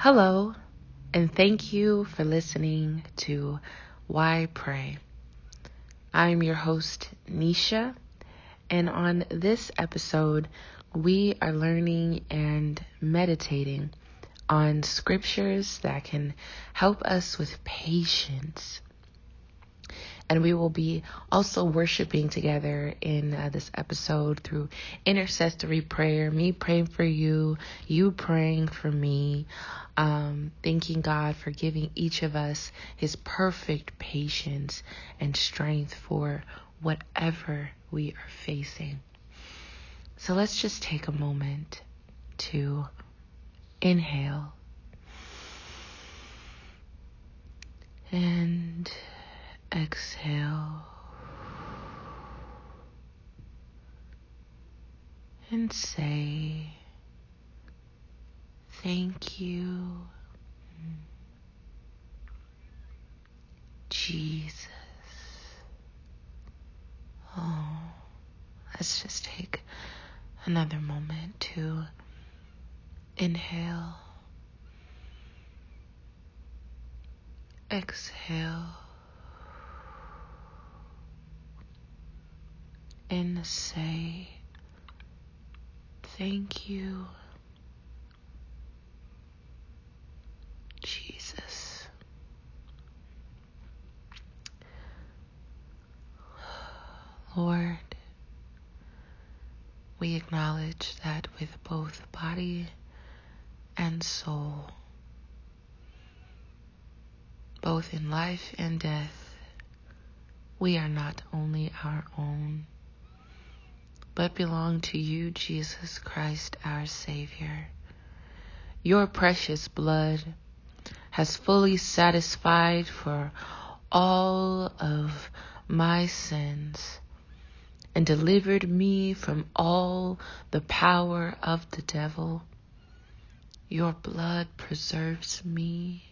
Hello, and thank you for listening to Why Pray. I'm your host, Nisha, and on this episode, we are learning and meditating on scriptures that can help us with patience and we will be also worshiping together in uh, this episode through intercessory prayer, me praying for you, you praying for me, um, thanking God for giving each of us his perfect patience and strength for whatever we are facing. So let's just take a moment to inhale. And Exhale. And say, Thank you, Jesus. Oh, let's just take another moment to inhale, exhale. And say thank you, Jesus. Lord, we acknowledge that with both body and soul, both in life and death, we are not only our own but belong to you, Jesus Christ, our Savior. Your precious blood has fully satisfied for all of my sins and delivered me from all the power of the devil. Your blood preserves me,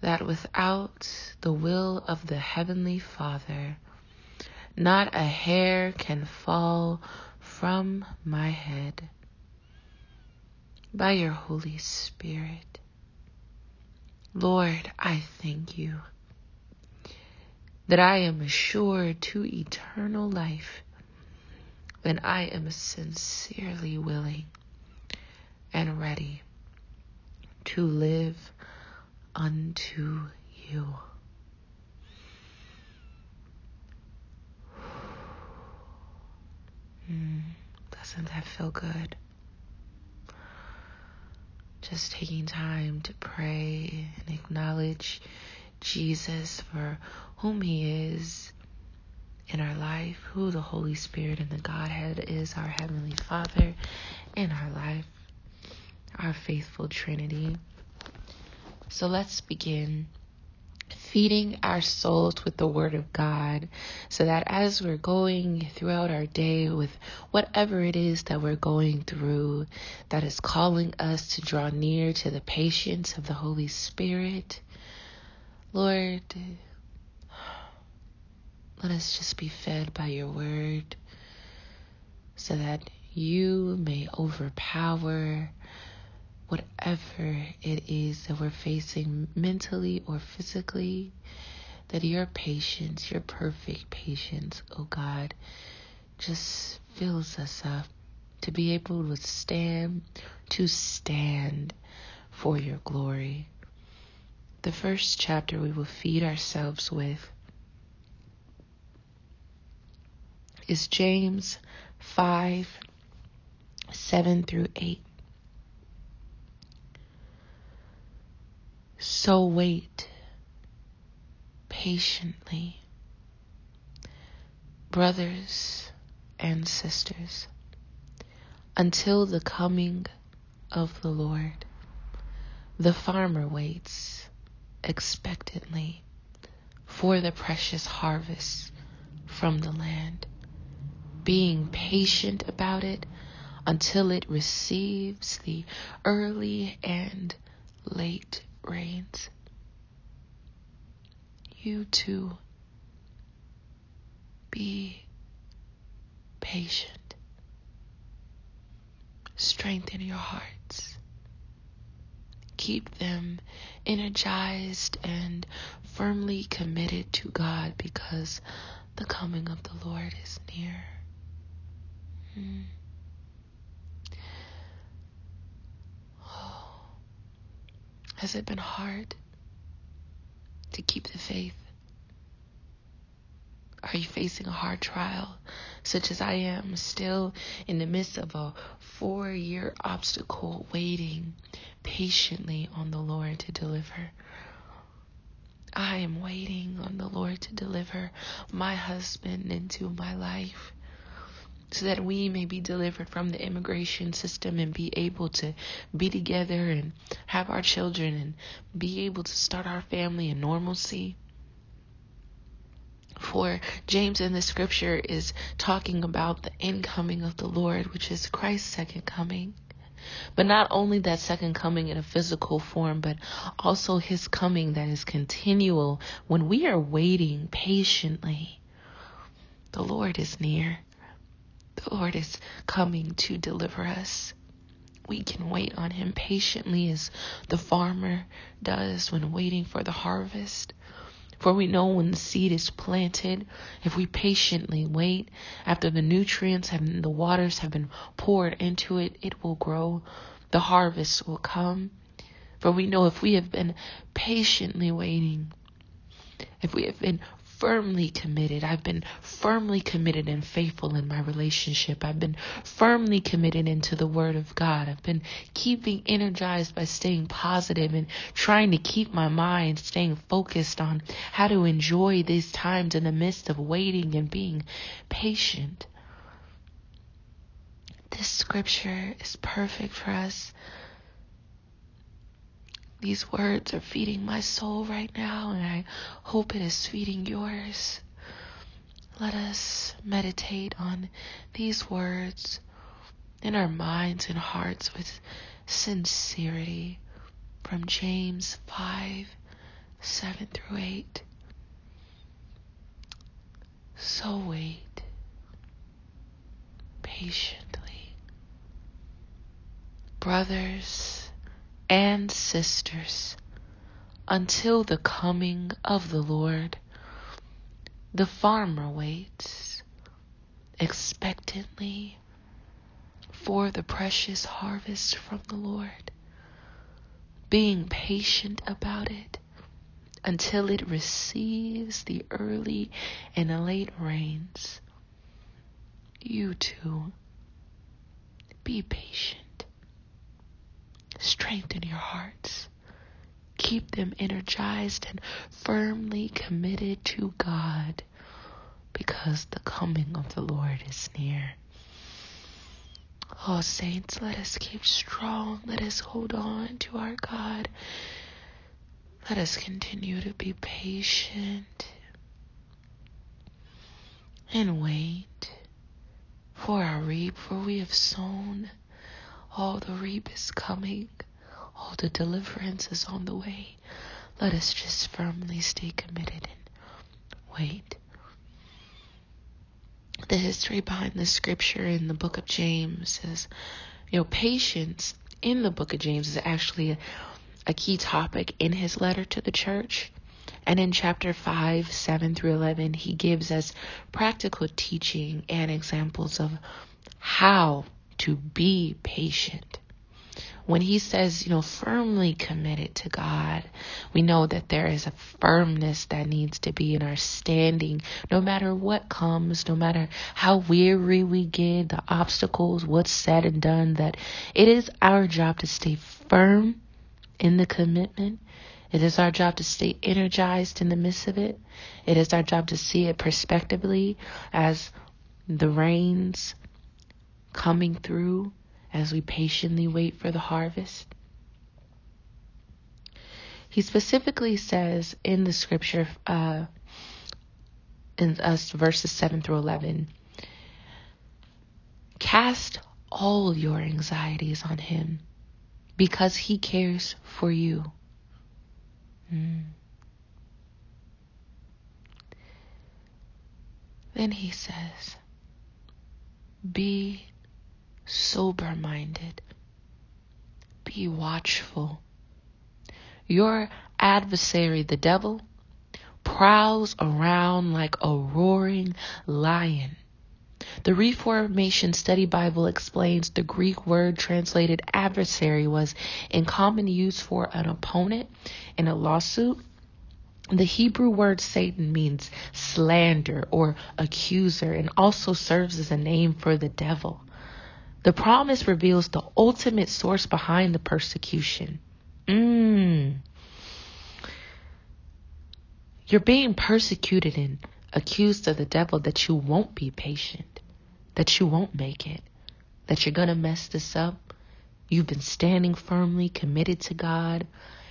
that without the will of the Heavenly Father, not a hair can fall from my head. By your Holy Spirit, Lord, I thank you that I am assured to eternal life when I am sincerely willing and ready to live unto you. Mm, doesn't that feel good? Just taking time to pray and acknowledge Jesus for whom He is in our life, who the Holy Spirit and the Godhead is, our Heavenly Father in our life, our faithful Trinity. So let's begin feeding our souls with the Word of God so that as we're going throughout our day with whatever it is that we're going through that is calling us to draw near to the patience of the Holy Spirit, Lord, let us just be fed by your Word so that you may overpower whatever it is that we're facing mentally or physically, that your patience, your perfect patience, oh God, just fills us up to be able to stand, to stand for your glory. The first chapter we will feed ourselves with is James 5 7 through 8. So wait patiently, brothers and sisters, until the coming of the Lord. The farmer waits expectantly for the precious harvest from the land, being patient about it until it receives the early and late rains. You too be patient. Strengthen your hearts. keep them energized and firmly committed to God because the coming of the Lord is near. Hmm. Oh. Has it been hard to keep the faith? Are you facing a hard trial, such as I am, still in the midst of a four year obstacle, waiting patiently on the Lord to deliver? I am waiting on the Lord to deliver my husband into my life so that we may be delivered from the immigration system and be able to be together and have our children and be able to start our family in normalcy. For James in the scripture is talking about the incoming of the Lord, which is Christ's second coming. But not only that second coming in a physical form, but also his coming that is continual when we are waiting patiently. The Lord is near. The Lord is coming to deliver us. We can wait on him patiently as the farmer does when waiting for the harvest. For we know when the seed is planted, if we patiently wait after the nutrients and the waters have been poured into it, it will grow. The harvest will come. For we know if we have been patiently waiting, if we have been firmly committed. I've been firmly committed and faithful in my relationship. I've been firmly committed into the Word of God. I've been keeping energized by staying positive and trying to keep my mind staying focused on how to enjoy these times in the midst of waiting and being patient. This scripture is perfect for us these words are feeding my soul right now, and I hope it is feeding yours. Let us meditate on these words in our minds and hearts with sincerity from James 5 7 through 8. So wait patiently. Brothers, and sisters until the coming of the Lord. The farmer waits expectantly for the precious harvest from the Lord, being patient about it until it receives the early and the late rains. You too, be patient. Strengthen your hearts. Keep them energized and firmly committed to God because the coming of the Lord is near. Oh, saints, let us keep strong. Let us hold on to our God. Let us continue to be patient and wait for our reap, for we have sown all the reap is coming. All the deliverance is on the way. Let us just firmly stay committed and wait. The history behind the scripture in the book of James is, you know, patience in the book of James is actually a, a key topic in his letter to the church. And in chapter 5, 7 through 11, he gives us practical teaching and examples of how to be patient. When he says, you know, firmly committed to God, we know that there is a firmness that needs to be in our standing, no matter what comes, no matter how weary we get, the obstacles, what's said and done, that it is our job to stay firm in the commitment. It is our job to stay energized in the midst of it. It is our job to see it prospectively as the rains coming through as we patiently wait for the harvest. He specifically says in the scripture, uh, in us verses 7 through 11, cast all your anxieties on him because he cares for you. Mm. Then he says, Be sober minded, be watchful, Your adversary, the devil, prowls around like a roaring lion. The Reformation Study Bible explains the Greek word translated adversary was in common use for an opponent in a lawsuit. The Hebrew word Satan means slander or accuser and also serves as a name for the devil. The promise reveals the ultimate source behind the persecution. Mm. You're being persecuted and accused of the devil that you won't be patient, that you won't make it, that you're going to mess this up. You've been standing firmly committed to God,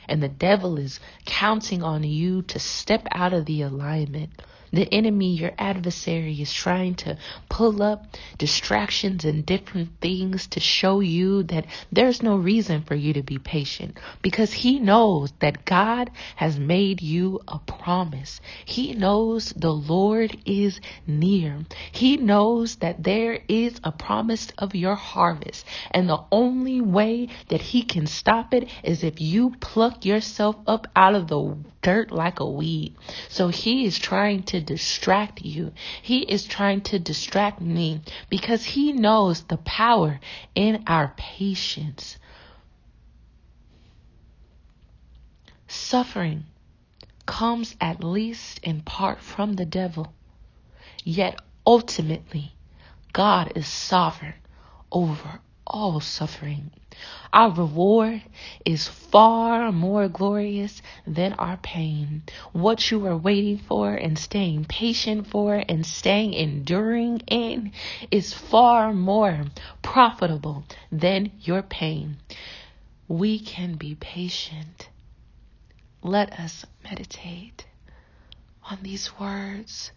and the devil is counting on you to step out of the alignment the enemy, your adversary, is trying to pull up distractions and different things to show you that there's no reason for you to be patient because he knows that God has made you a promise. He knows the Lord is near. He knows that there is a promise of your harvest. And the only way that he can stop it is if you pluck yourself up out of the dirt like a weed. So he is trying to distract you. He is trying to distract me because he knows the power in our patience. Suffering comes at least in part from the devil. Yet ultimately, God is sovereign over all suffering. Our reward is far more glorious than our pain. What you are waiting for and staying patient for and staying enduring in is far more profitable than your pain. We can be patient. Let us meditate on these words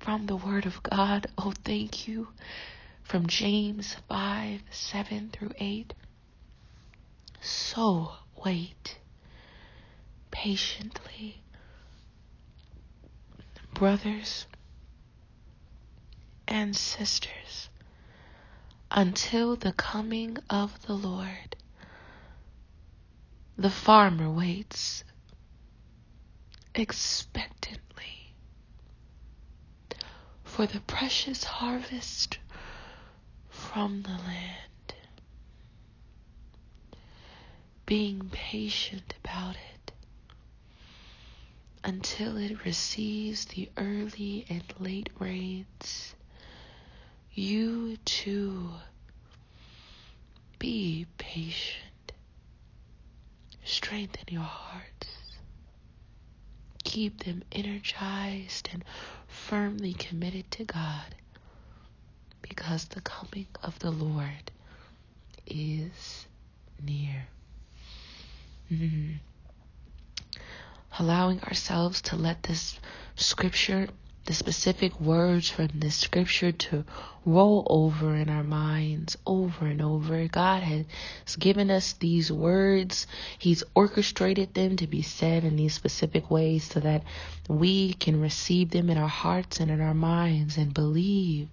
from the Word of God. Oh, thank you from James 5 7 through 8. So wait patiently. Brothers and sisters, until the coming of the Lord, the farmer waits expectantly for the precious harvest from the land. Being patient about it until it receives the early and late rains. You too be patient. Strengthen your hearts. Keep them energized and firmly committed to God because the coming of the Lord is near. Mm-hmm. Allowing ourselves to let this scripture, the specific words from this scripture to roll over in our minds over and over. God has given us these words. He's orchestrated them to be said in these specific ways so that we can receive them in our hearts and in our minds and believe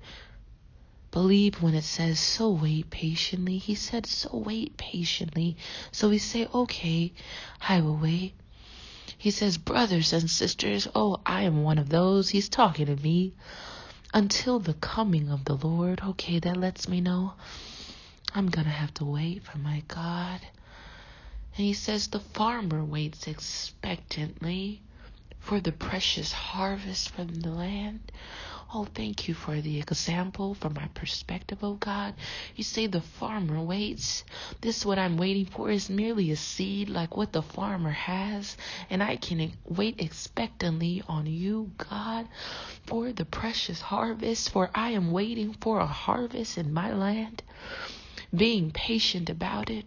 believe when it says, so wait patiently. He said, so wait patiently. So we say, okay, I will wait. He says, brothers and sisters, oh, I am one of those. He's talking to me until the coming of the Lord. Okay, that lets me know I'm going to have to wait for my God. And he says, the farmer waits expectantly for the precious harvest from the land. Oh, thank you for the example from my perspective, oh God. You say the farmer waits. This what I'm waiting for is merely a seed like what the farmer has. And I can wait expectantly on you, God, for the precious harvest. For I am waiting for a harvest in my land, being patient about it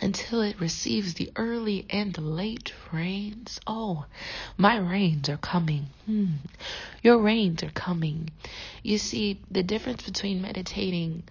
until it receives the early and the late rains. Oh, my rains are coming. Hmm. Your rains are coming. You see, the difference between meditating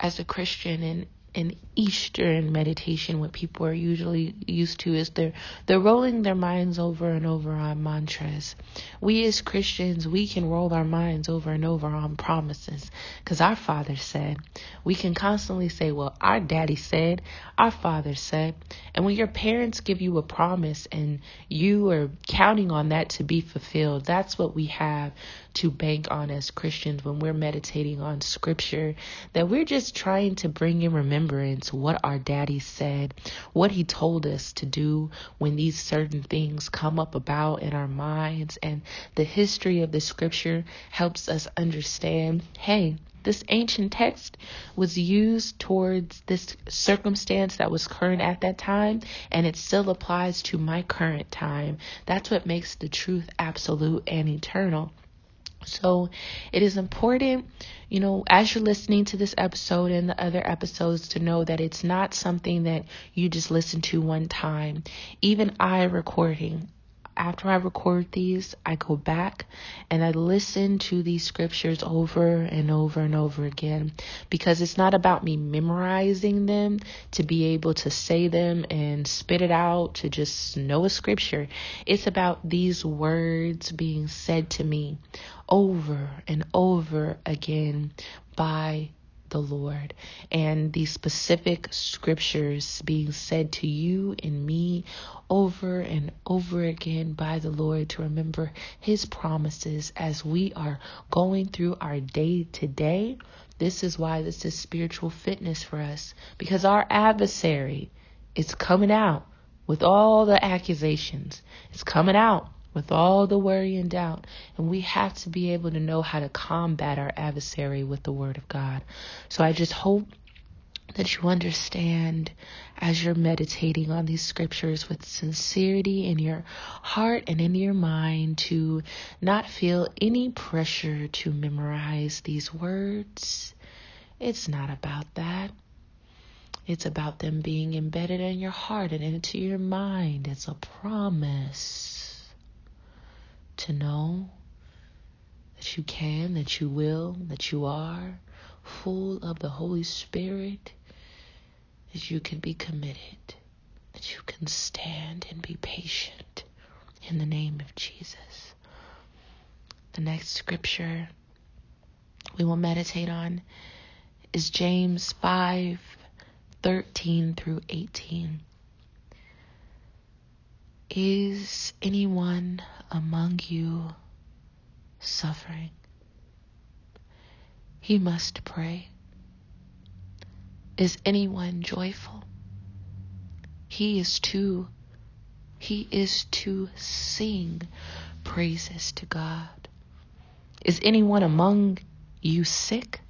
as a Christian and an Eastern meditation, what people are usually used to is they're they're rolling their minds over and over on mantras. We as Christians, we can roll our minds over and over on promises because our Father said. We can constantly say, "Well, our Daddy said," our Father said, and when your parents give you a promise and you are counting on that to be fulfilled, that's what we have to bank on as Christians when we're meditating on Scripture. That we're just trying to bring in remembrance remembrance what our daddy said, what he told us to do when these certain things come up about in our minds. And the history of the scripture helps us understand hey, this ancient text was used towards this circumstance that was current at that time, and it still applies to my current time. That's what makes the truth absolute and eternal. So it is important, you know, as you're listening to this episode and the other episodes to know that it's not something that you just listen to one time. Even I recording, after I record these, I go back and I listen to these scriptures over and over and over again because it's not about me memorizing them to be able to say them and spit it out to just know a scripture. It's about these words being said to me over and over again by the Lord and these specific scriptures being said to you and me over and over again by the Lord to remember His promises as we are going through our day to day. This is why this is spiritual fitness for us because our adversary is coming out with all the accusations. It's coming out with all the worry and doubt. And we have to be able to know how to combat our adversary with the Word of God. So I just hope that you understand as you're meditating on these scriptures with sincerity in your heart and in your mind to not feel any pressure to memorize these words. It's not about that. It's about them being embedded in your heart and into your mind. It's a promise to know that you can, that you will, that you are full of the Holy Spirit, that you can be committed, that you can stand and be patient in the name of Jesus. The next scripture we will meditate on is James 5 13 through 18. Is anyone among you suffering? He must pray. Is anyone joyful? He is to he is to sing praises to God. Is anyone among you sick?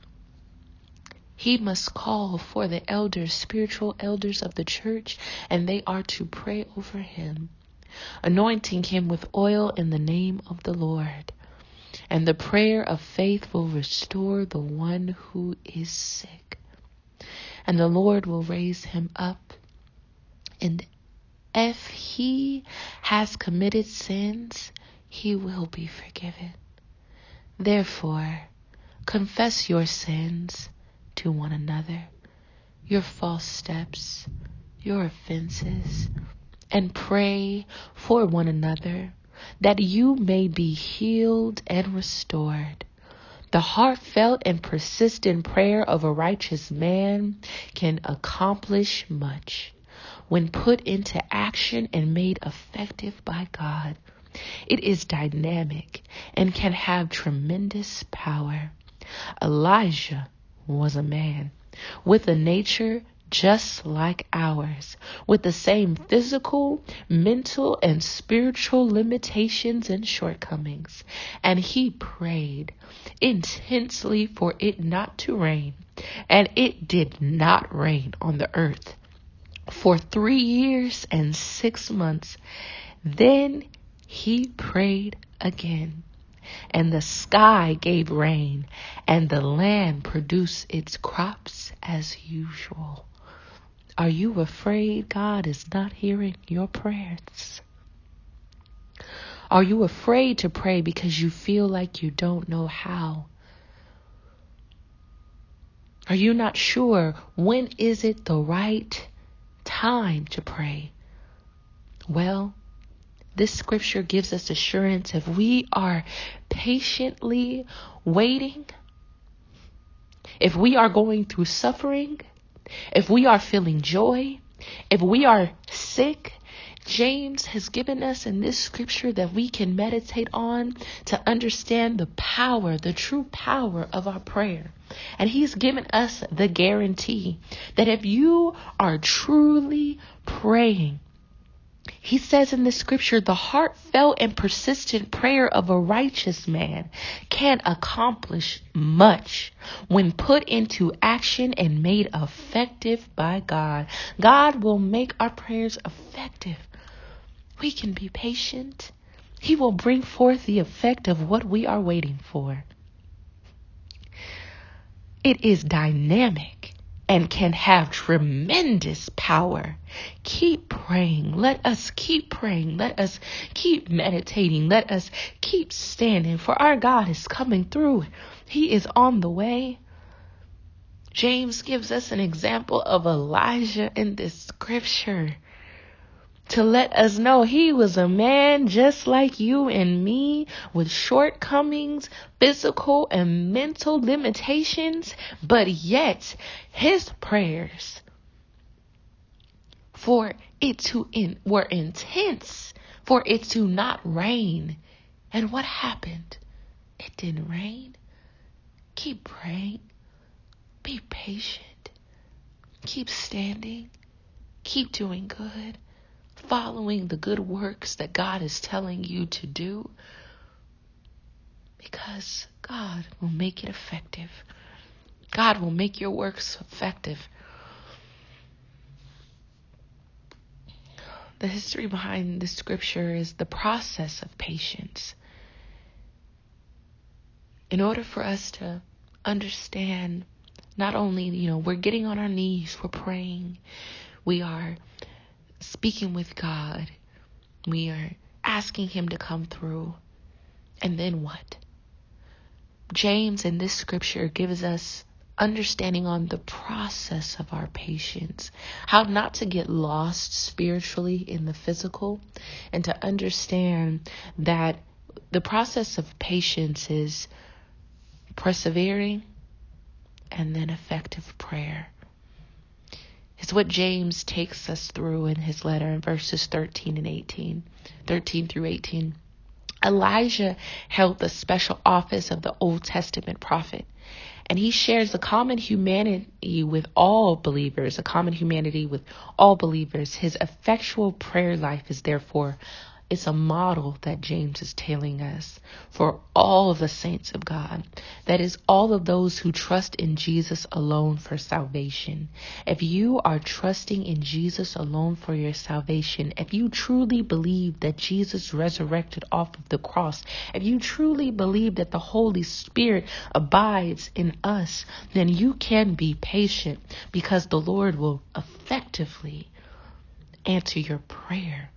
He must call for the elders, spiritual elders of the church, and they are to pray over him anointing him with oil in the name of the Lord. And the prayer of faith will restore the one who is sick. And the Lord will raise him up. And if he has committed sins, he will be forgiven. Therefore, confess your sins to one another, your false steps, your offenses and pray for one another that you may be healed and restored. The heartfelt and persistent prayer of a righteous man can accomplish much when put into action and made effective by God. It is dynamic and can have tremendous power. Elijah was a man with a nature just like ours, with the same physical, mental, and spiritual limitations and shortcomings. And he prayed intensely for it not to rain, and it did not rain on the earth for three years and six months. Then he prayed again and the sky gave rain, and the land produced its crops as usual. Are you afraid God is not hearing your prayers? Are you afraid to pray because you feel like you don't know how? Are you not sure when is it the right time to pray? Well, this scripture gives us assurance if we are patiently waiting, if we are going through suffering, if we are feeling joy, if we are sick, James has given us in this scripture that we can meditate on to understand the power, the true power of our prayer. And he's given us the guarantee that if you are truly praying, he says in the scripture, the heartfelt and persistent prayer of a righteous man can accomplish much when put into action and made effective by God. God will make our prayers effective. We can be patient. He will bring forth the effect of what we are waiting for. It is dynamic and can have tremendous power. Keep praying. Let us keep praying. Let us keep meditating. Let us keep standing, for our God is coming through. He is on the way. James gives us an example of Elijah in this scripture to let us know he was a man just like you and me with shortcomings, physical and mental limitations, but yet his prayers for it to in, were intense, for it to not rain. And what happened? It didn't rain. Keep praying. Be patient. Keep standing. Keep doing good following the good works that God is telling you to do because God will make it effective. God will make your works effective. The history behind the scripture is the process of patience. In order for us to understand, not only, you know, we're getting on our knees, we're praying, we are speaking with God. We are asking Him to come through. And then what? James in this scripture gives us understanding on the process of our patience, how not to get lost spiritually in the physical, and to understand that the process of patience is persevering and then effective prayer. It's what James takes us through in his letter in verses 13 and 18, 13 through 18. Elijah held the special office of the Old Testament prophet, and he shares the common humanity with all believers, a common humanity with all believers. His effectual prayer life is therefore it's a model that James is telling us for all of the saints of God. That is, all of those who trust in Jesus alone for salvation. If you are trusting in Jesus alone for your salvation, if you truly believe that Jesus resurrected off of the cross, if you truly believe that the Holy Spirit abides in us, then you can be patient because the Lord will effectively answer your prayer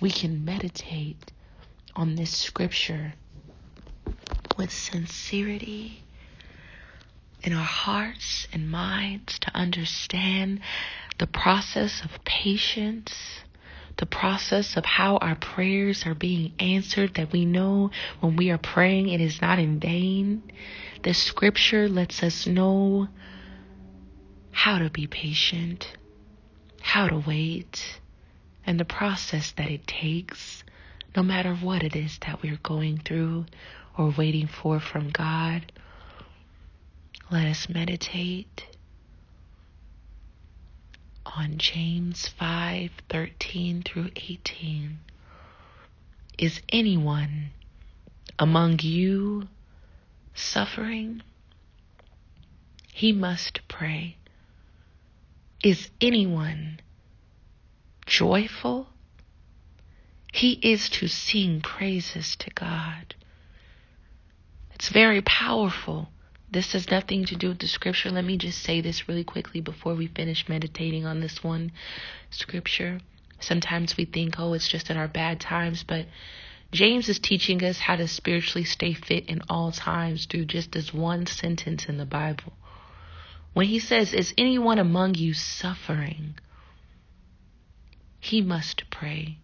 we can meditate on this scripture with sincerity in our hearts and minds to understand the process of patience, the process of how our prayers are being answered, that we know when we are praying it is not in vain. The scripture lets us know how to be patient, how to wait and the process that it takes, no matter what it is that we're going through or waiting for from God. Let us meditate on James 5 13 through 18. Is anyone among you suffering? He must pray. Is anyone joyful, he is to sing praises to God. It's very powerful. This has nothing to do with the scripture. Let me just say this really quickly before we finish meditating on this one scripture. Sometimes we think, oh, it's just in our bad times, but James is teaching us how to spiritually stay fit in all times through just this one sentence in the Bible. When he says, Is anyone among you suffering? He must pray.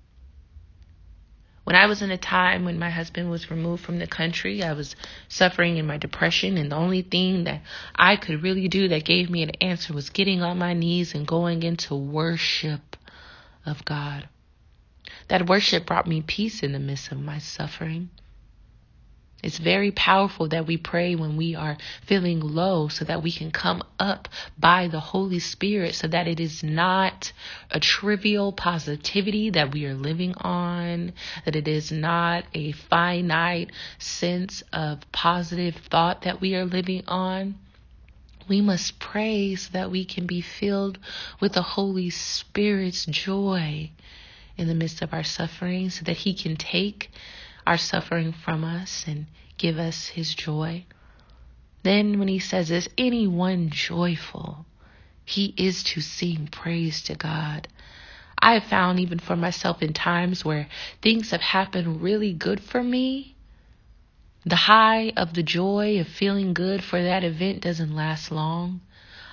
When I was in a time when my husband was removed from the country, I was suffering in my depression, and the only thing that I could really do that gave me an answer was getting on my knees and going into worship of God. That worship brought me peace in the midst of my suffering. It's very powerful that we pray when we are feeling low so that we can come up by the Holy Spirit so that it is not a trivial positivity that we are living on, that it is not a finite sense of positive thought that we are living on. We must pray so that we can be filled with the Holy Spirit's joy in the midst of our suffering so that He can take our suffering from us and give us his joy. Then, when he says, Is anyone joyful? He is to sing praise to God. I have found, even for myself, in times where things have happened really good for me, the high of the joy of feeling good for that event doesn't last long.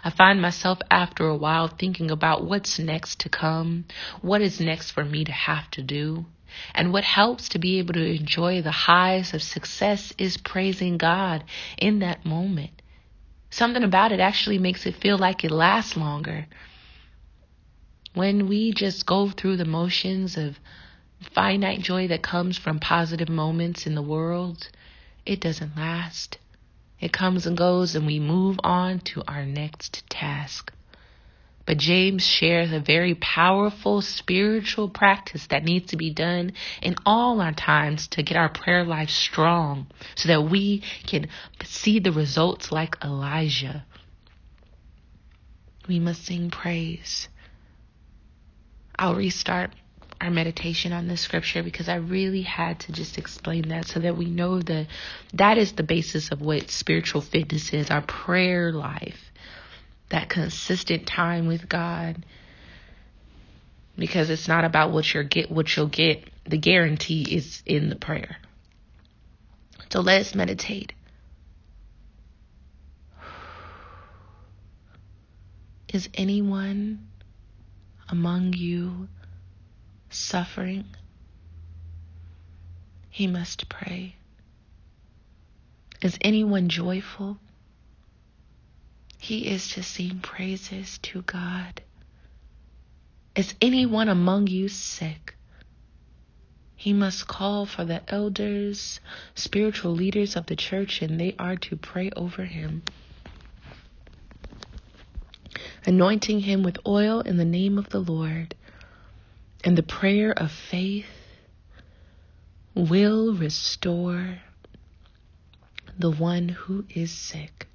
I find myself after a while thinking about what's next to come, what is next for me to have to do. And what helps to be able to enjoy the highs of success is praising God in that moment. Something about it actually makes it feel like it lasts longer. When we just go through the motions of finite joy that comes from positive moments in the world, it doesn't last. It comes and goes, and we move on to our next task. But James shares a very powerful spiritual practice that needs to be done in all our times to get our prayer life strong so that we can see the results like Elijah. We must sing praise. I'll restart our meditation on this scripture because I really had to just explain that so that we know that that is the basis of what spiritual fitness is our prayer life that consistent time with God. Because it's not about what you get what you'll get. The guarantee is in the prayer. So let's meditate. Is anyone among you suffering? He must pray. Is anyone joyful he is to sing praises to God. Is anyone among you sick? He must call for the elders, spiritual leaders of the church, and they are to pray over him, anointing him with oil in the name of the Lord. And the prayer of faith will restore the one who is sick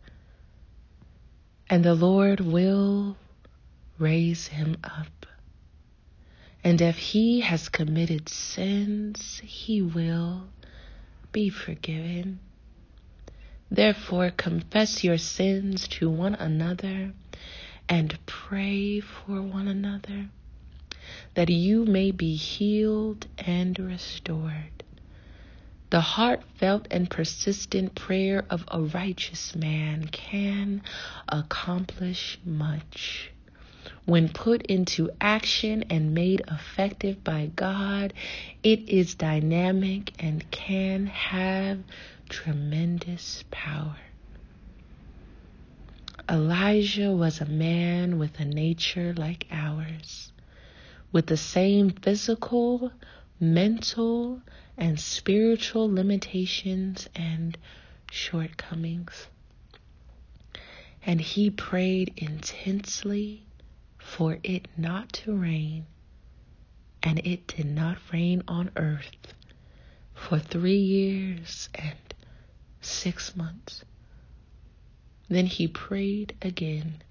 and the Lord will raise him up. And if he has committed sins, he will be forgiven. Therefore, confess your sins to one another and pray for one another that you may be healed and restored. The heartfelt and persistent prayer of a righteous man can accomplish much. When put into action and made effective by God, it is dynamic and can have tremendous power. Elijah was a man with a nature like ours, with the same physical, mental, and spiritual limitations and shortcomings. And he prayed intensely for it not to rain, and it did not rain on earth for three years and six months. Then he prayed again,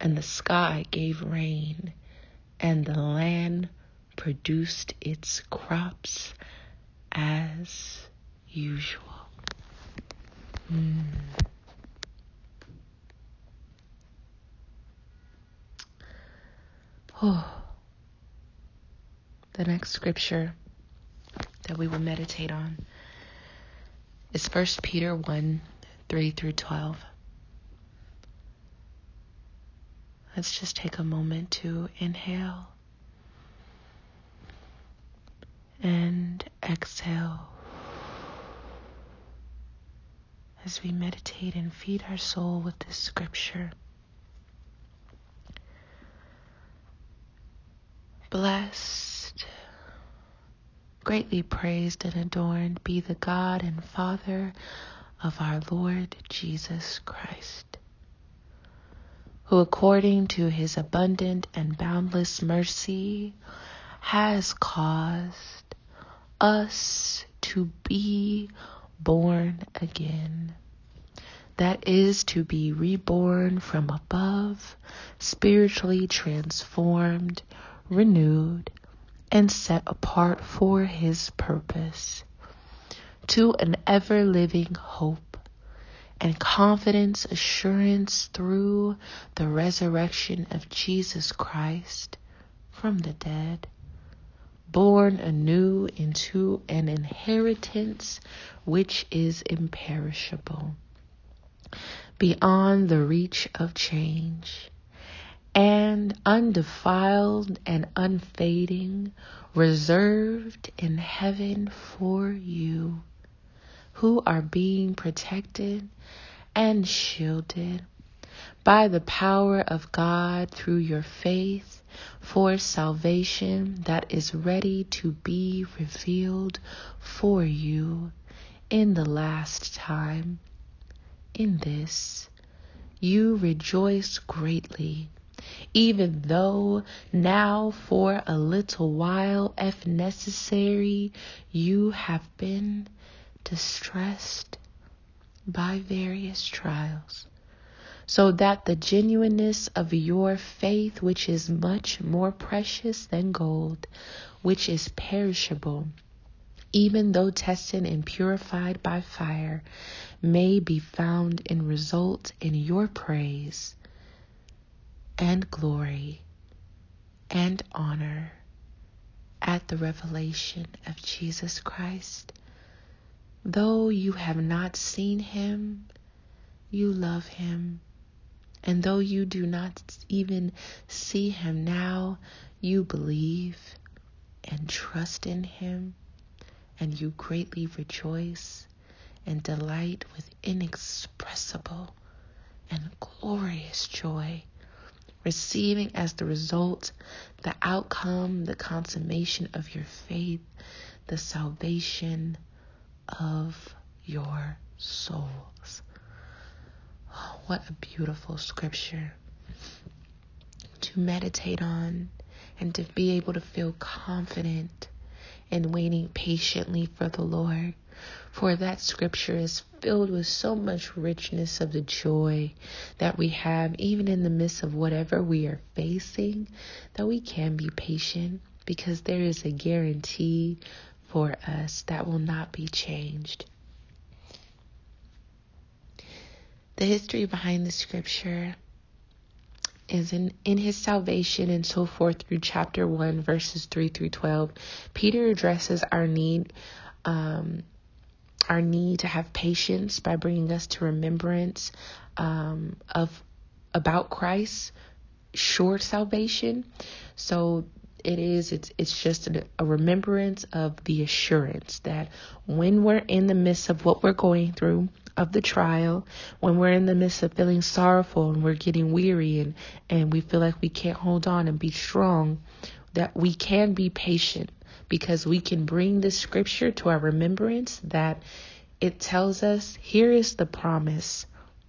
and the sky gave rain, and the land produced its crops as usual. Mm. Oh. The next scripture that we will meditate on is 1 Peter 1 3 through 12. Let's just take a moment to inhale and exhale as we meditate and feed our soul with this scripture. Blessed, greatly praised and adorned be the God and Father of our Lord Jesus Christ who according to his abundant and boundless mercy has caused us to be born again. That is to be reborn from above, spiritually transformed, renewed, and set apart for his purpose, to an ever living hope and confidence, assurance through the resurrection of Jesus Christ from the dead, born anew into an inheritance which is imperishable, beyond the reach of change, and undefiled and unfading, reserved in heaven for you who are being protected and shielded by the power of God through your faith for salvation that is ready to be revealed for you in the last time. In this, you rejoice greatly, even though now for a little while, if necessary, you have been distressed by various trials, so that the genuineness of your faith, which is much more precious than gold, which is perishable, even though tested and purified by fire, may be found and result in your praise and glory and honor at the revelation of Jesus Christ Though you have not seen him, you love him. And though you do not even see him now, you believe and trust in him, and you greatly rejoice and delight with inexpressible and glorious joy, receiving as the result the outcome, the consummation of your faith, the salvation of your souls. Oh, what a beautiful scripture to meditate on and to be able to feel confident in waiting patiently for the Lord. For that scripture is filled with so much richness of the joy that we have, even in the midst of whatever we are facing, that we can be patient because there is a guarantee for us that will not be changed. The history behind the scripture is in, in his salvation and so forth through chapter 1, verses 3 through 12. Peter addresses our need. Um, our need to have patience by bringing us to remembrance um, of about Christ, short salvation. So it is it's it's just a, a remembrance of the assurance that when we're in the midst of what we're going through of the trial when we're in the midst of feeling sorrowful and we're getting weary and and we feel like we can't hold on and be strong that we can be patient because we can bring the scripture to our remembrance that it tells us here is the promise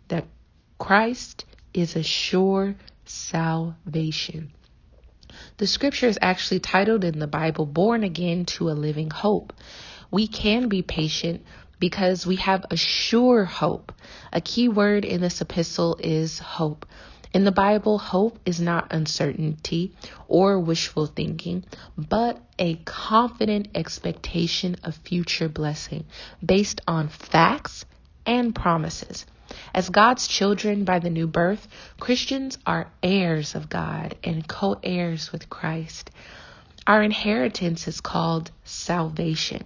that Christ is a sure salvation. The scripture is actually titled in the Bible, Born Again to a Living Hope. We can be patient because we have a sure hope. A key word in this epistle is hope. In the Bible, hope is not uncertainty or wishful thinking, but a confident expectation of future blessing based on facts and promises. As God's children by the new birth, Christians are heirs of God and co heirs with Christ. Our inheritance is called salvation.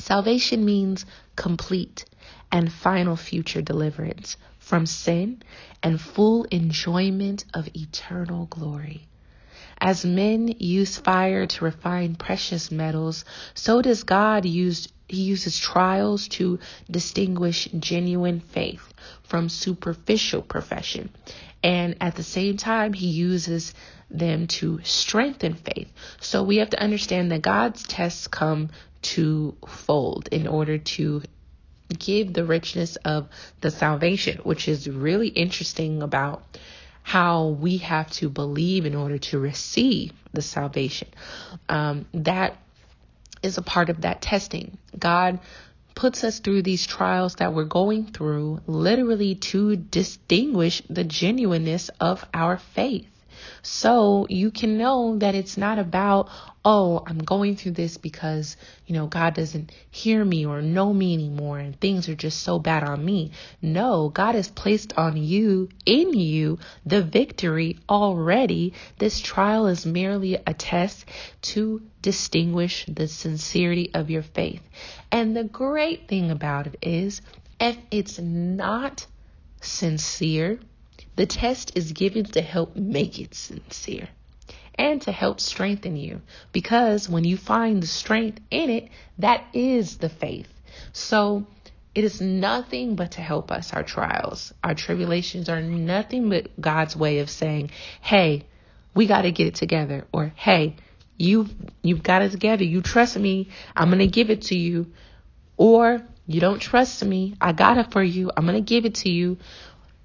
Salvation means complete and final future deliverance, from sin and full enjoyment of eternal glory. As men use fire to refine precious metals, so does God use he uses trials to distinguish genuine faith from superficial profession. And at the same time, he uses them to strengthen faith. So we have to understand that God's tests come to fold in order to give the richness of the salvation, which is really interesting about how we have to believe in order to receive the salvation. Um, that is a part of that testing. God puts us through these trials that we're going through literally to distinguish the genuineness of our faith. So you can know that it's not about, oh, I'm going through this because, you know, God doesn't hear me or know me anymore and things are just so bad on me. No, God has placed on you, in you, the victory already. This trial is merely a test to distinguish the sincerity of your faith. And the great thing about it is, if it's not sincere, the test is given to help make it sincere and to help strengthen you because when you find the strength in it, that is the faith. So it is nothing but to help us. Our trials, our tribulations are nothing but God's way of saying, Hey, we got to get it together. Or, Hey, you, you've got it together. You trust me. I'm going to give it to you. Or you don't trust me. I got it for you. I'm going to give it to you.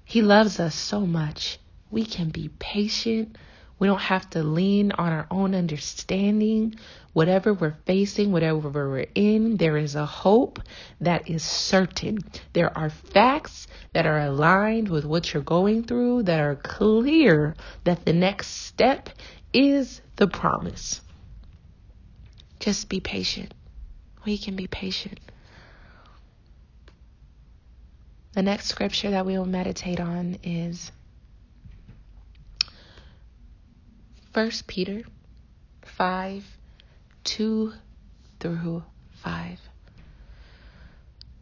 He loves us so much. We can be patient. We don't have to lean on our own understanding. Whatever we're facing, whatever we're in, there is a hope that is certain. There are facts that are aligned with what you're going through that are clear that the next step is the promise. Just be patient. We can be patient. The next scripture that we will meditate on is 1 Peter 5 2 through 5.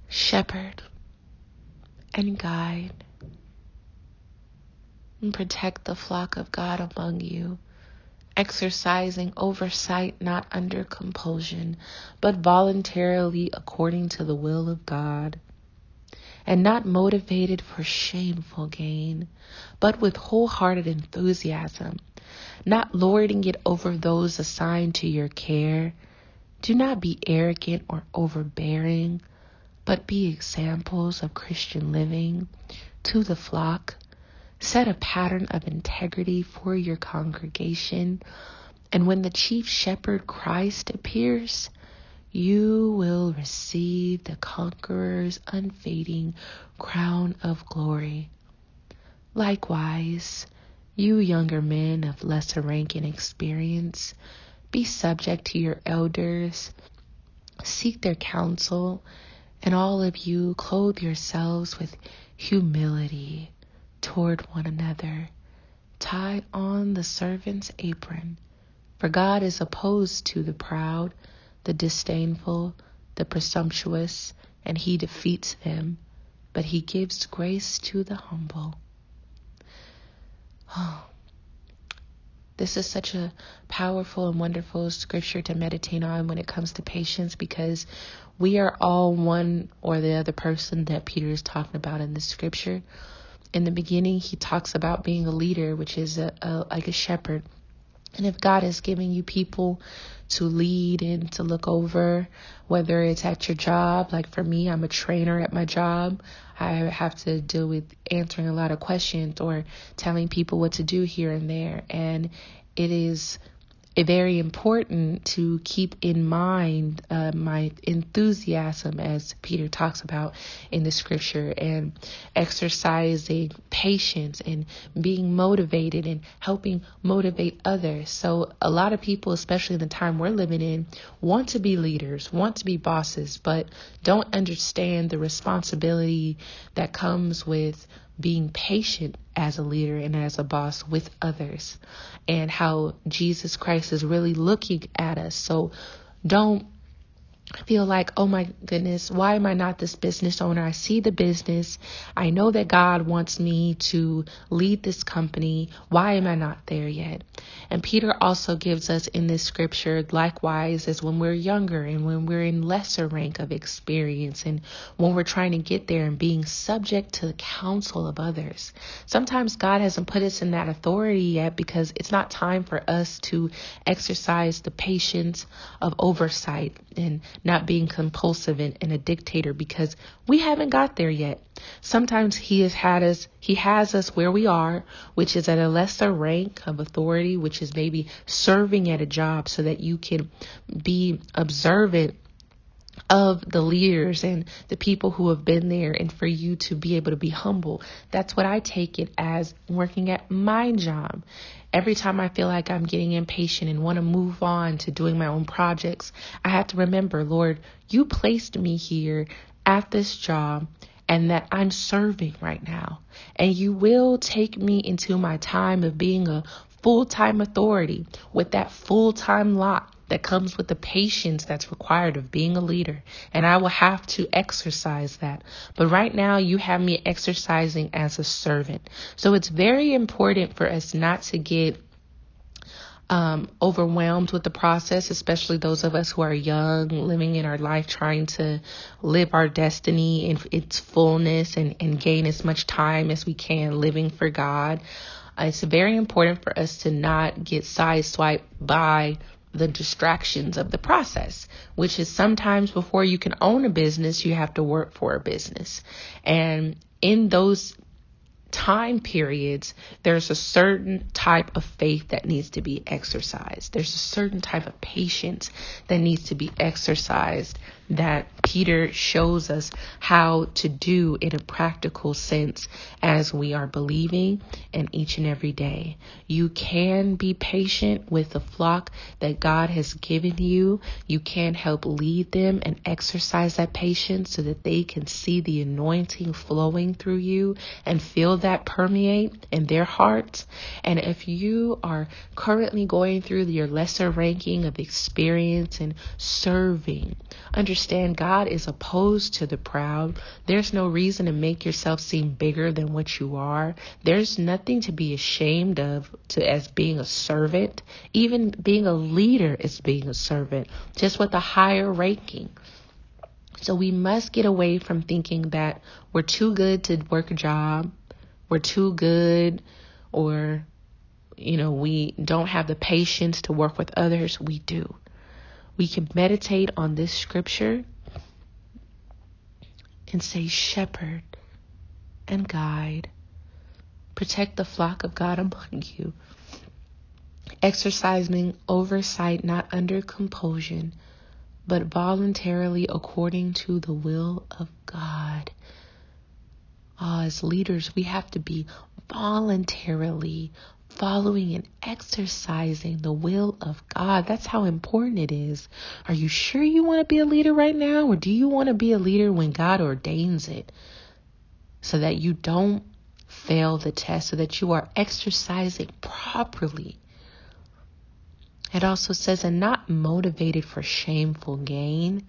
Shepherd and guide and protect the flock of God among you, exercising oversight not under compulsion, but voluntarily according to the will of God and not motivated for shameful gain, but with wholehearted enthusiasm, not lording it over those assigned to your care. Do not be arrogant or overbearing, but be examples of Christian living to the flock. Set a pattern of integrity for your congregation. And when the chief shepherd Christ appears, you will receive the conqueror's unfading crown of glory. Likewise, you younger men of lesser rank and experience, be subject to your elders, seek their counsel, and all of you clothe yourselves with humility toward one another. Tie on the servant's apron, for God is opposed to the proud the disdainful, the presumptuous, and he defeats them, but he gives grace to the humble. Oh, this is such a powerful and wonderful scripture to meditate on when it comes to patience because we are all one or the other person that Peter is talking about in this scripture. In the beginning, he talks about being a leader, which is a, a like a shepherd. And if God is giving you people to lead and to look over, whether it's at your job, like for me, I'm a trainer at my job. I have to deal with answering a lot of questions or telling people what to do here and there. And it is very important to keep in mind uh, my enthusiasm, as Peter talks about in the scripture, and exercising patience and being motivated and helping motivate others. So, a lot of people, especially in the time we're living in, want to be leaders, want to be bosses, but don't understand the responsibility that comes with being patient as a leader and as a boss with others and how Jesus Christ is really looking at us. So don't feel like, oh my goodness, why am I not this business owner? I see the business. I know that God wants me to lead this company. Why am I not there yet? And Peter also gives us in this scripture, likewise, as when we're younger and when we're in lesser rank of experience and when we're trying to get there and being subject to the counsel of others. Sometimes God hasn't put us in that authority yet because it's not time for us to exercise the patience of oversight and not being compulsive and, and a dictator because we haven't got there yet. Sometimes he has had us, he has us where we are, which is at a lesser rank of authority, which is maybe serving at a job so that you can be observant of the leaders and the people who have been there and for you to be able to be humble. That's what I take it as working at my job. Every time I feel like I'm getting impatient and want to move on to doing my own projects, I have to remember, Lord, you placed me here at this job and that I'm serving right now. And you will take me into my time of being a full time authority with that full time lot that comes with the patience that's required of being a leader. And I will have to exercise that. But right now, you have me exercising as a servant. So it's very important for us not to get um, overwhelmed with the process, especially those of us who are young, living in our life, trying to live our destiny in its fullness and, and gain as much time as we can living for God. Uh, it's very important for us to not get sideswiped by the distractions of the process, which is sometimes before you can own a business, you have to work for a business. And in those time periods, there's a certain type of faith that needs to be exercised. There's a certain type of patience that needs to be exercised that Peter shows us how to do in a practical sense as we are believing and each and every day. You can be patient with the flock that God has given you. You can help lead them and exercise that patience so that they can see the anointing flowing through you and feel that permeate in their hearts. And if you are currently going through your lesser ranking of experience and serving, understand God is opposed to the proud. There's no reason to make yourself seem bigger than what you are. There's nothing to be ashamed of to as being a servant. Even being a leader is being a servant, just with a higher ranking. So we must get away from thinking that we're too good to work a job, we're too good, or, you know, we don't have the patience to work with others. We do. We can meditate on this scripture and say, Shepherd and guide, protect the flock of God among you, exercising oversight not under compulsion but voluntarily according to the will of God. Uh, as leaders, we have to be voluntarily following and exercising the will of God. That's how important it is. Are you sure you want to be a leader right now, or do you want to be a leader when God ordains it so that you don't fail the test, so that you are exercising properly? It also says, and not motivated for shameful gain,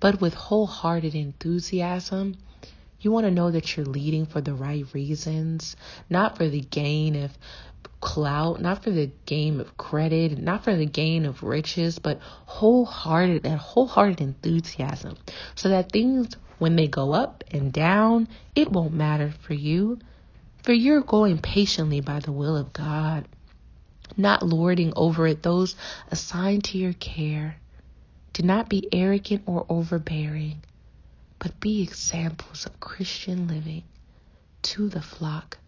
but with wholehearted enthusiasm. You want to know that you're leading for the right reasons, not for the gain of clout, not for the gain of credit, not for the gain of riches, but wholehearted and wholehearted enthusiasm. So that things, when they go up and down, it won't matter for you. For you're going patiently by the will of God not lording over it those assigned to your care. Do not be arrogant or overbearing, but be examples of Christian living to the flock.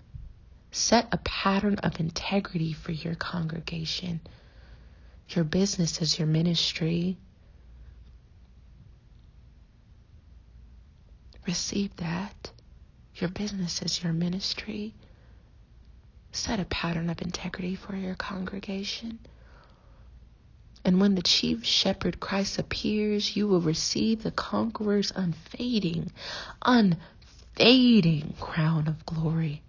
Set a pattern of integrity for your congregation. Your business is your ministry. Receive that. Your business is your ministry. Set a pattern of integrity for your congregation. And when the chief shepherd Christ appears, you will receive the conqueror's unfading, unfading crown of glory.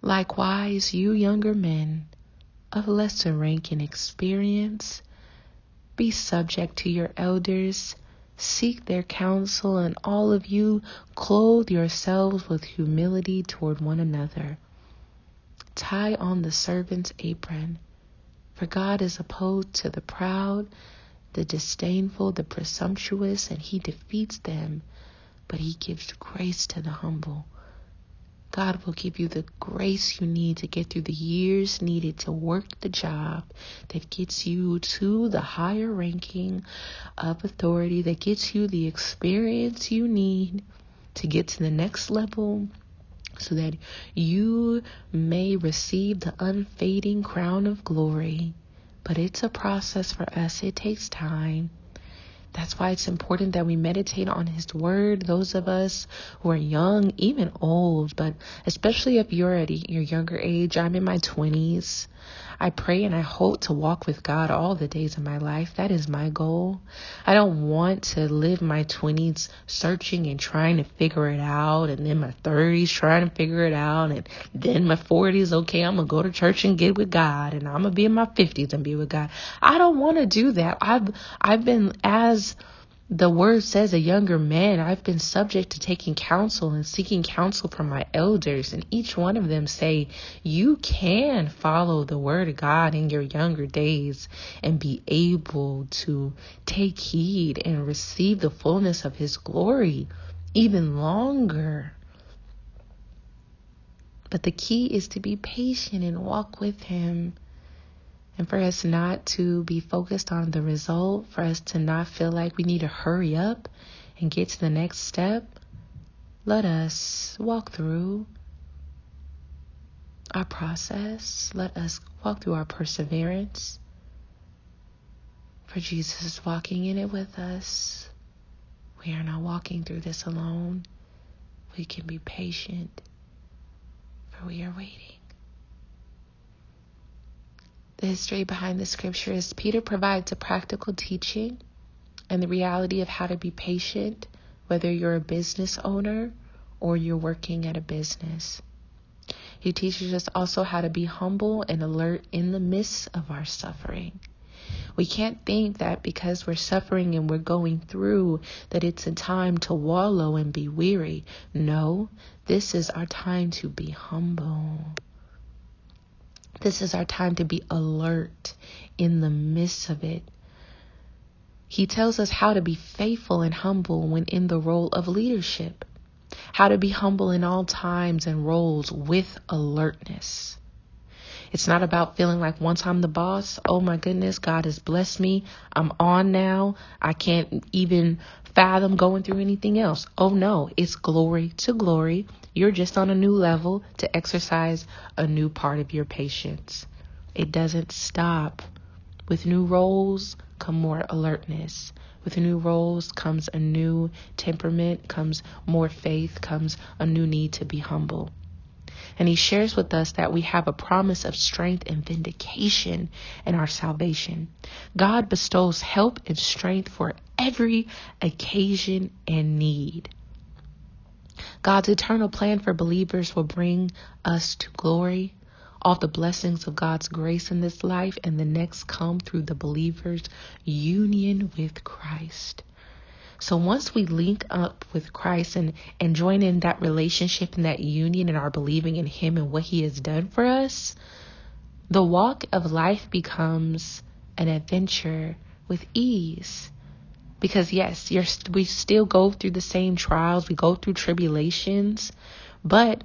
Likewise, you younger men of lesser rank and experience, Be subject to your elders. Seek their counsel, and all of you clothe yourselves with humility toward one another. Tie on the servant's apron, for God is opposed to the proud, the disdainful, the presumptuous, and he defeats them, but he gives grace to the humble. God will give you the grace you need to get through the years needed to work the job that gets you to the higher ranking of authority, that gets you the experience you need to get to the next level so that you may receive the unfading crown of glory. But it's a process for us, it takes time. That's why it's important that we meditate on His Word. Those of us who are young, even old, but especially if you're at your younger age, I'm in my 20s. I pray and I hope to walk with God all the days of my life. That is my goal. I don't want to live my 20s searching and trying to figure it out, and then my 30s trying to figure it out, and then my 40s, okay, I'm going to go to church and get with God, and I'm going to be in my 50s and be with God. I don't want to do that. I've, I've been as the word says a younger man, I've been subject to taking counsel and seeking counsel from my elders, and each one of them say, You can follow the word of God in your younger days and be able to take heed and receive the fullness of his glory even longer. But the key is to be patient and walk with him and for us not to be focused on the result, for us to not feel like we need to hurry up and get to the next step, let us walk through our process. Let us walk through our perseverance. For Jesus is walking in it with us. We are not walking through this alone. We can be patient, for we are waiting. The history behind the scripture is Peter provides a practical teaching and the reality of how to be patient, whether you're a business owner or you're working at a business. He teaches us also how to be humble and alert in the midst of our suffering. We can't think that because we're suffering and we're going through that it's a time to wallow and be weary. No, this is our time to be humble. This is our time to be alert in the midst of it. He tells us how to be faithful and humble when in the role of leadership, how to be humble in all times and roles with alertness. It's not about feeling like once I'm the boss, oh my goodness, God has blessed me. I'm on now. I can't even fathom going through anything else. Oh no, it's glory to glory. You're just on a new level to exercise a new part of your patience. It doesn't stop. With new roles come more alertness. With new roles comes a new temperament, comes more faith, comes a new need to be humble. And he shares with us that we have a promise of strength and vindication in our salvation. God bestows help and strength for every occasion and need. God's eternal plan for believers will bring us to glory. All the blessings of God's grace in this life and the next come through the believer's union with Christ. So once we link up with Christ and, and join in that relationship and that union and our believing in Him and what He has done for us, the walk of life becomes an adventure with ease. Because yes, we still go through the same trials, we go through tribulations, but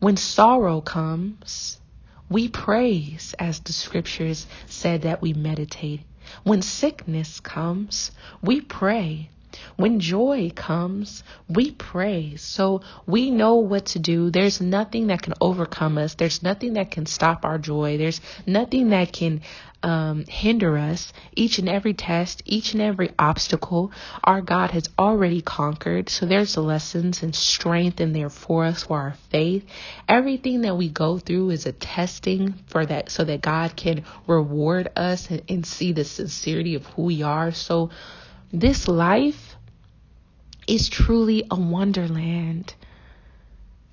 when sorrow comes, we praise as the scriptures said that we meditate. When sickness comes, we pray. When joy comes, we praise. So we know what to do. There's nothing that can overcome us. There's nothing that can stop our joy. There's nothing that can um, hinder us. Each and every test, each and every obstacle, our God has already conquered. So there's lessons and strength in there for us for our faith. Everything that we go through is a testing for that, so that God can reward us and, and see the sincerity of who we are. So this life is truly a wonderland.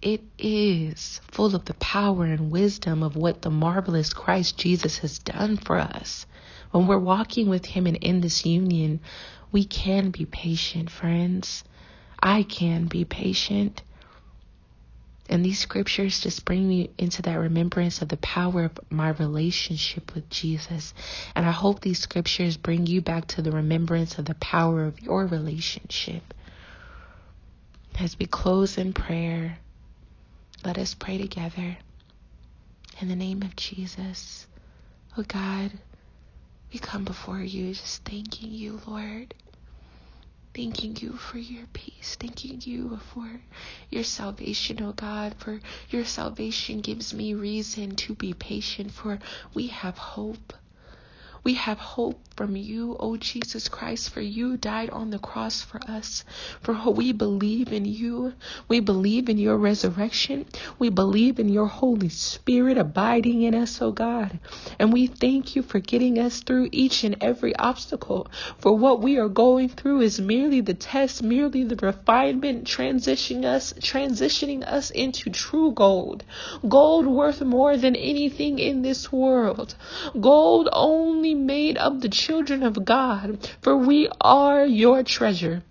It is full of the power and wisdom of what the marvelous Christ Jesus has done for us. When we're walking with Him and in this union, we can be patient, friends. I can be patient. And these scriptures just bring me into that remembrance of the power of my relationship with Jesus. And I hope these scriptures bring you back to the remembrance of the power of your relationship. As we close in prayer, let us pray together. In the name of Jesus, oh God, we come before you just thanking you, Lord. Thanking you for your peace. Thanking you for your salvation, oh God. For your salvation gives me reason to be patient, for we have hope. We have hope from you, O Jesus Christ, for you died on the cross for us. For we believe in you. We believe in your resurrection. We believe in your Holy Spirit abiding in us, O God. And we thank you for getting us through each and every obstacle. For what we are going through is merely the test, merely the refinement, transitioning us, transitioning us into true gold. Gold worth more than anything in this world. Gold only made of the children of God, for we are your treasure.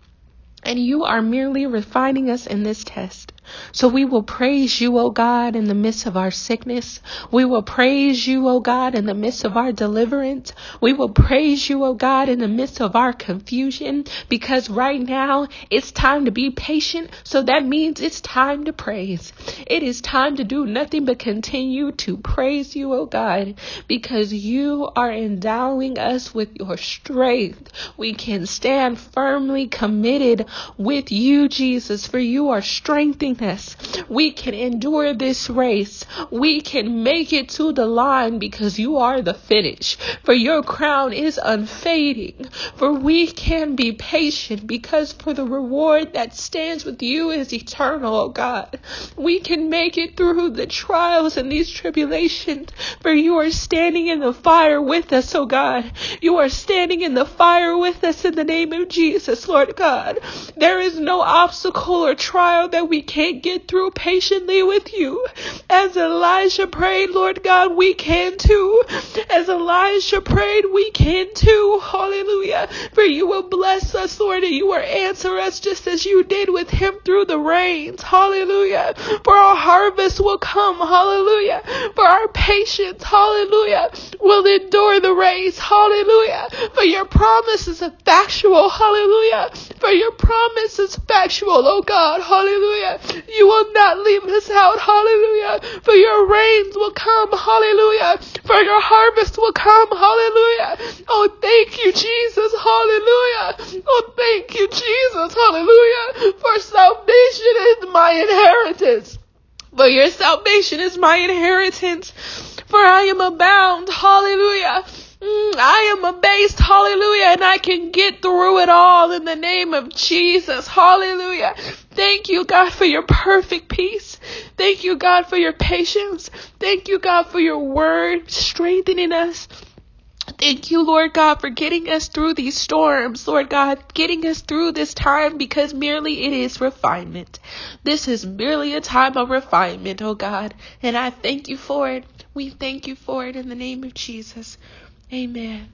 And you are merely refining us in this test. So we will praise you, O God, in the midst of our sickness. We will praise you, O God, in the midst of our deliverance. We will praise you, O God, in the midst of our confusion, because right now it's time to be patient. So that means it's time to praise. It is time to do nothing but continue to praise you, O God, because you are endowing us with your strength. We can stand firmly committed with you, Jesus, for you are strengthening us. We can endure this race. We can make it to the line because you are the finish. For your crown is unfading. For we can be patient because for the reward that stands with you is eternal, oh God. We can make it through the trials and these tribulations. For you are standing in the fire with us, oh God. You are standing in the fire with us in the name of Jesus, Lord God. There is no obstacle or trial that we can't get through patiently with you. As Elijah prayed, Lord God, we can too. As Elijah prayed, we can too. Hallelujah. For you will bless us, Lord, and you will answer us just as you did with him through the rains. Hallelujah. For our harvest will come. Hallelujah. For our patience. Hallelujah. Will endure the race. Hallelujah. For your promise is factual. Hallelujah. For your promise is factual, oh God. Hallelujah. You will not leave us out. Hallelujah. For your rains will come. Hallelujah. For your harvest will come. Hallelujah. Oh, thank you, Jesus. Hallelujah. Oh, thank you, Jesus. Hallelujah. For salvation is my inheritance. For your salvation is my inheritance. For I am abound. Hallelujah. Mm, I am abased, hallelujah, and I can get through it all in the name of Jesus, hallelujah. Thank you, God, for your perfect peace. Thank you, God, for your patience. Thank you, God, for your word strengthening us. Thank you, Lord God, for getting us through these storms, Lord God, getting us through this time because merely it is refinement. This is merely a time of refinement, oh God, and I thank you for it. We thank you for it in the name of Jesus. Amen.